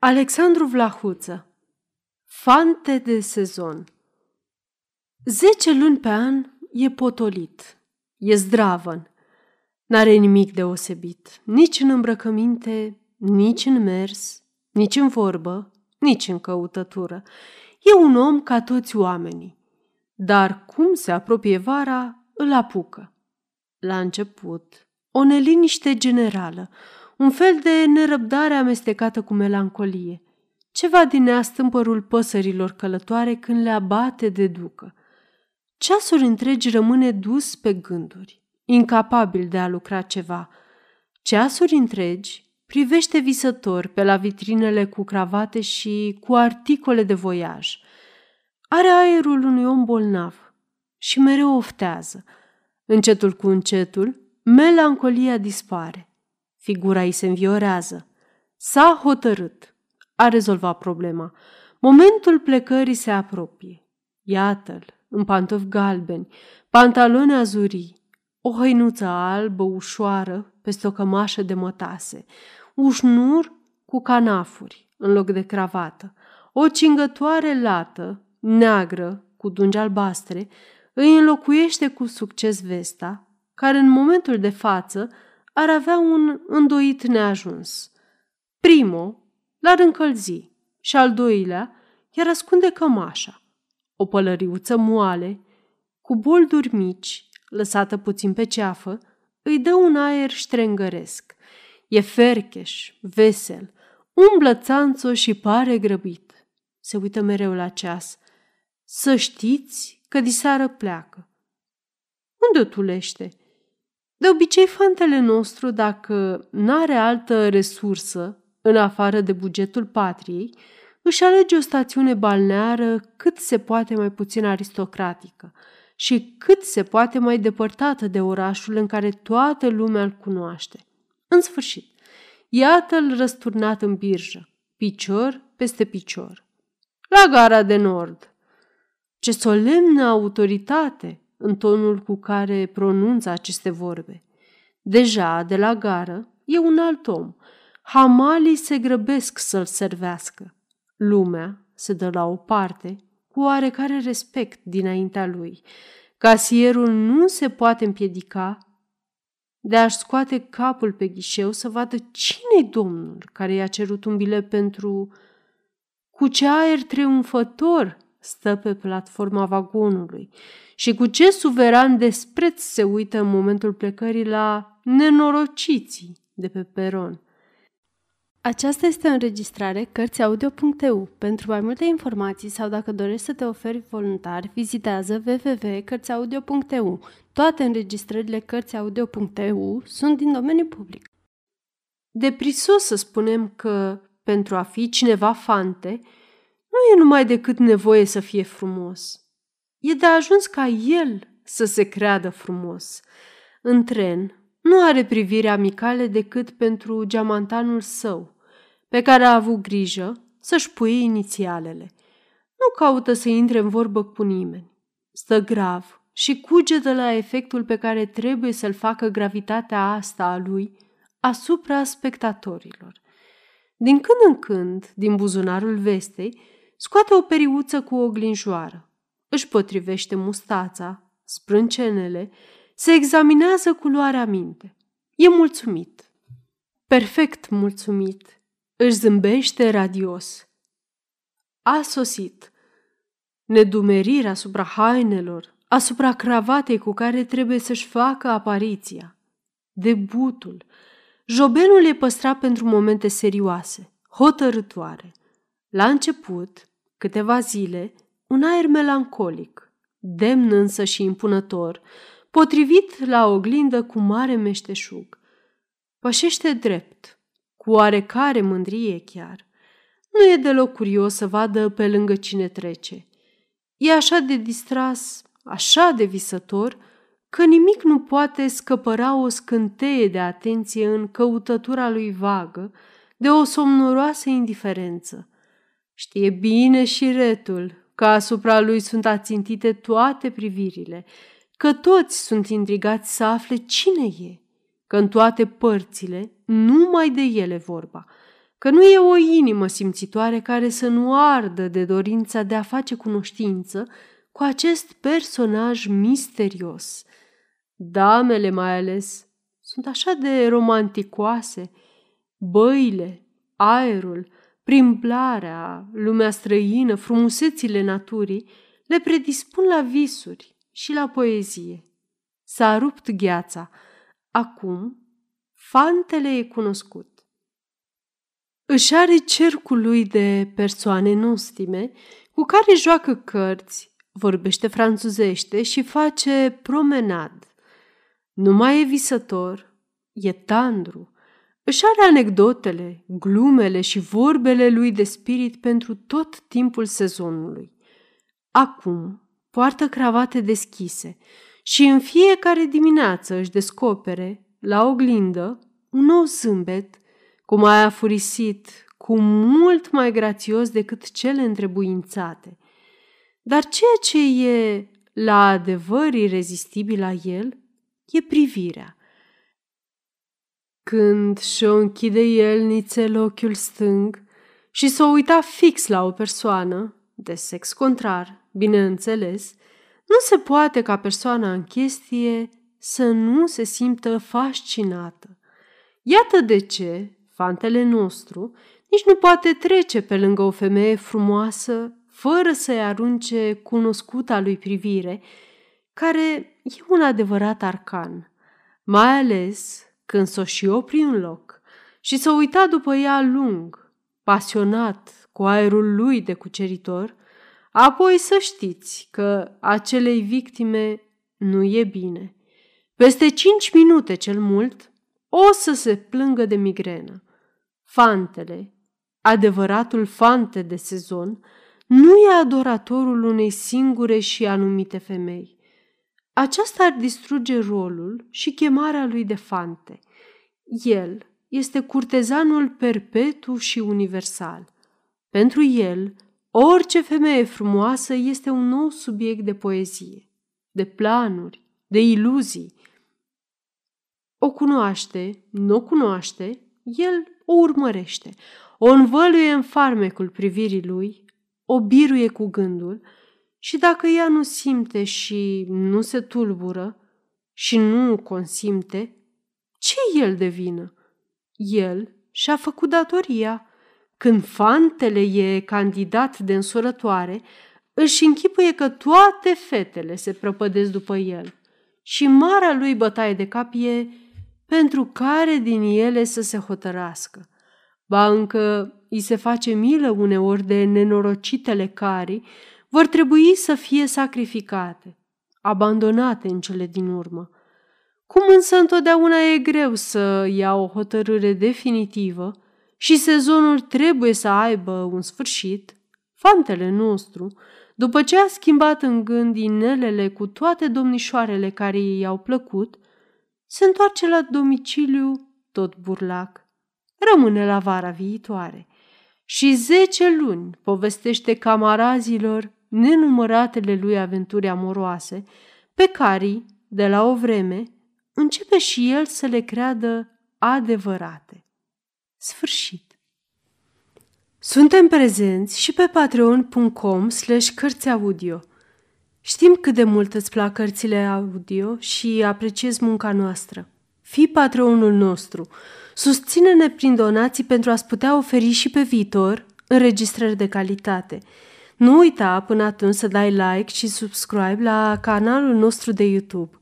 Alexandru Vlahuță Fante de sezon Zece luni pe an e potolit, e zdravăn. N-are nimic deosebit, nici în îmbrăcăminte, nici în mers, nici în vorbă, nici în căutătură. E un om ca toți oamenii. Dar cum se apropie vara, îl apucă. La început, o neliniște generală, un fel de nerăbdare amestecată cu melancolie, ceva din neastâmpărul păsărilor călătoare când le abate de ducă. Ceasuri întregi rămâne dus pe gânduri, incapabil de a lucra ceva. Ceasuri întregi privește visător pe la vitrinele cu cravate și cu articole de voiaj. Are aerul unui om bolnav și mereu oftează. Încetul cu încetul, melancolia dispare. Figura îi se înviorează. S-a hotărât. A rezolvat problema. Momentul plecării se apropie. Iată-l, în pantofi galbeni, pantaloni azurii, o hăinuță albă ușoară peste o cămașă de mătase, ușnur cu canafuri în loc de cravată, o cingătoare lată, neagră, cu dungi albastre, îi înlocuiește cu succes vesta, care în momentul de față ar avea un îndoit neajuns. Primo l-ar încălzi și al doilea iar ascunde cămașa. O pălăriuță moale, cu bolduri mici, lăsată puțin pe ceafă, îi dă un aer ștrengăresc. E fercheș, vesel, umblă țanțo și pare grăbit. Se uită mereu la ceas. Să știți că disară pleacă. Unde o tulește? De obicei, fantele nostru, dacă n-are altă resursă în afară de bugetul patriei, își alege o stațiune balneară cât se poate mai puțin aristocratică și cât se poate mai depărtată de orașul în care toată lumea îl cunoaște. În sfârșit, iată-l răsturnat în birjă, picior peste picior. La gara de nord. Ce solemnă autoritate! În tonul cu care pronunță aceste vorbe. Deja, de la gară, e un alt om. Hamalii se grăbesc să-l servească. Lumea se dă la o parte, cu oarecare respect dinaintea lui. Casierul nu se poate împiedica de a-și scoate capul pe ghișeu să vadă cine-i domnul care i-a cerut un bilet pentru... Cu ce aer triumfător stă pe platforma vagonului și cu ce suveran despreț se uită în momentul plecării la nenorociții de pe peron. Aceasta este o înregistrare Cărțiaudio.eu. Pentru mai multe informații sau dacă dorești să te oferi voluntar, vizitează www.cărțiaudio.eu. Toate înregistrările Cărțiaudio.eu sunt din domeniu public. Deprisos să spunem că, pentru a fi cineva fante, nu e numai decât nevoie să fie frumos. E de ajuns ca el să se creadă frumos. În tren nu are privire amicale decât pentru geamantanul său, pe care a avut grijă să-și puie inițialele. Nu caută să intre în vorbă cu nimeni. Stă grav și cugetă la efectul pe care trebuie să-l facă gravitatea asta a lui asupra spectatorilor. Din când în când, din buzunarul vestei, scoate o periuță cu o glinjoară, își potrivește mustața, sprâncenele, se examinează culoarea minte. E mulțumit. Perfect mulțumit. Își zâmbește radios. A sosit. Nedumerire asupra hainelor, asupra cravatei cu care trebuie să-și facă apariția. Debutul. Jobelul e păstrat pentru momente serioase, hotărătoare. La început, câteva zile, un aer melancolic, demn însă și impunător, potrivit la oglindă cu mare meșteșug. Pășește drept, cu oarecare mândrie chiar. Nu e deloc curios să vadă pe lângă cine trece. E așa de distras, așa de visător, că nimic nu poate scăpăra o scânteie de atenție în căutătura lui vagă de o somnoroasă indiferență. Știe bine și retul că asupra lui sunt ațintite toate privirile, că toți sunt intrigați să afle cine e, că în toate părțile, numai de ele vorba, că nu e o inimă simțitoare care să nu ardă de dorința de a face cunoștință cu acest personaj misterios. Damele mai ales sunt așa de romanticoase, băile, aerul, primblarea, lumea străină, frumusețile naturii, le predispun la visuri și la poezie. S-a rupt gheața. Acum, fantele e cunoscut. Își are cercul lui de persoane nostime cu care joacă cărți, vorbește franțuzește și face promenad. Nu mai e visător, e tandru. Își are anecdotele, glumele și vorbele lui de spirit pentru tot timpul sezonului. Acum poartă cravate deschise și în fiecare dimineață își descopere, la oglindă, un nou zâmbet, cu mai afurisit, cu mult mai grațios decât cele întrebuințate. Dar ceea ce e la adevăr irezistibil la el e privirea. Când și-o închide el nițel ochiul stâng și s-o uita fix la o persoană, de sex contrar, bineînțeles, nu se poate ca persoana în chestie să nu se simtă fascinată. Iată de ce fantele nostru nici nu poate trece pe lângă o femeie frumoasă fără să-i arunce cunoscuta lui privire, care e un adevărat arcan, mai ales când s-o și opri în loc și s-o uita după ea lung, pasionat, cu aerul lui de cuceritor, apoi să știți că acelei victime nu e bine. Peste cinci minute cel mult o să se plângă de migrenă. Fantele, adevăratul fante de sezon, nu e adoratorul unei singure și anumite femei. Aceasta ar distruge rolul și chemarea lui de fante. El este curtezanul perpetu și universal. Pentru el, orice femeie frumoasă este un nou subiect de poezie, de planuri, de iluzii. O cunoaște, nu o cunoaște, el o urmărește, o învăluie în farmecul privirii lui, o biruie cu gândul și dacă ea nu simte și nu se tulbură și nu consimte, ce el de vină? El și-a făcut datoria. Când fantele e candidat de însurătoare, își închipuie că toate fetele se prăpădesc după el și marea lui bătaie de cap e pentru care din ele să se hotărască. Ba încă îi se face milă uneori de nenorocitele care vor trebui să fie sacrificate, abandonate în cele din urmă. Cum însă întotdeauna e greu să ia o hotărâre definitivă și sezonul trebuie să aibă un sfârșit, fantele nostru, după ce a schimbat în gând inelele cu toate domnișoarele care i-au plăcut, se întoarce la domiciliu tot burlac. Rămâne la vara viitoare și zece luni povestește camarazilor nenumăratele lui aventuri amoroase, pe care, de la o vreme, începe și el să le creadă adevărate. Sfârșit. Suntem prezenți și pe patreon.com slash cărțiaudio. Știm cât de mult îți plac cărțile audio și apreciez munca noastră. Fii patronul nostru. Susține-ne prin donații pentru a-ți putea oferi și pe viitor înregistrări de calitate. Nu uita până atunci să dai like și subscribe la canalul nostru de YouTube.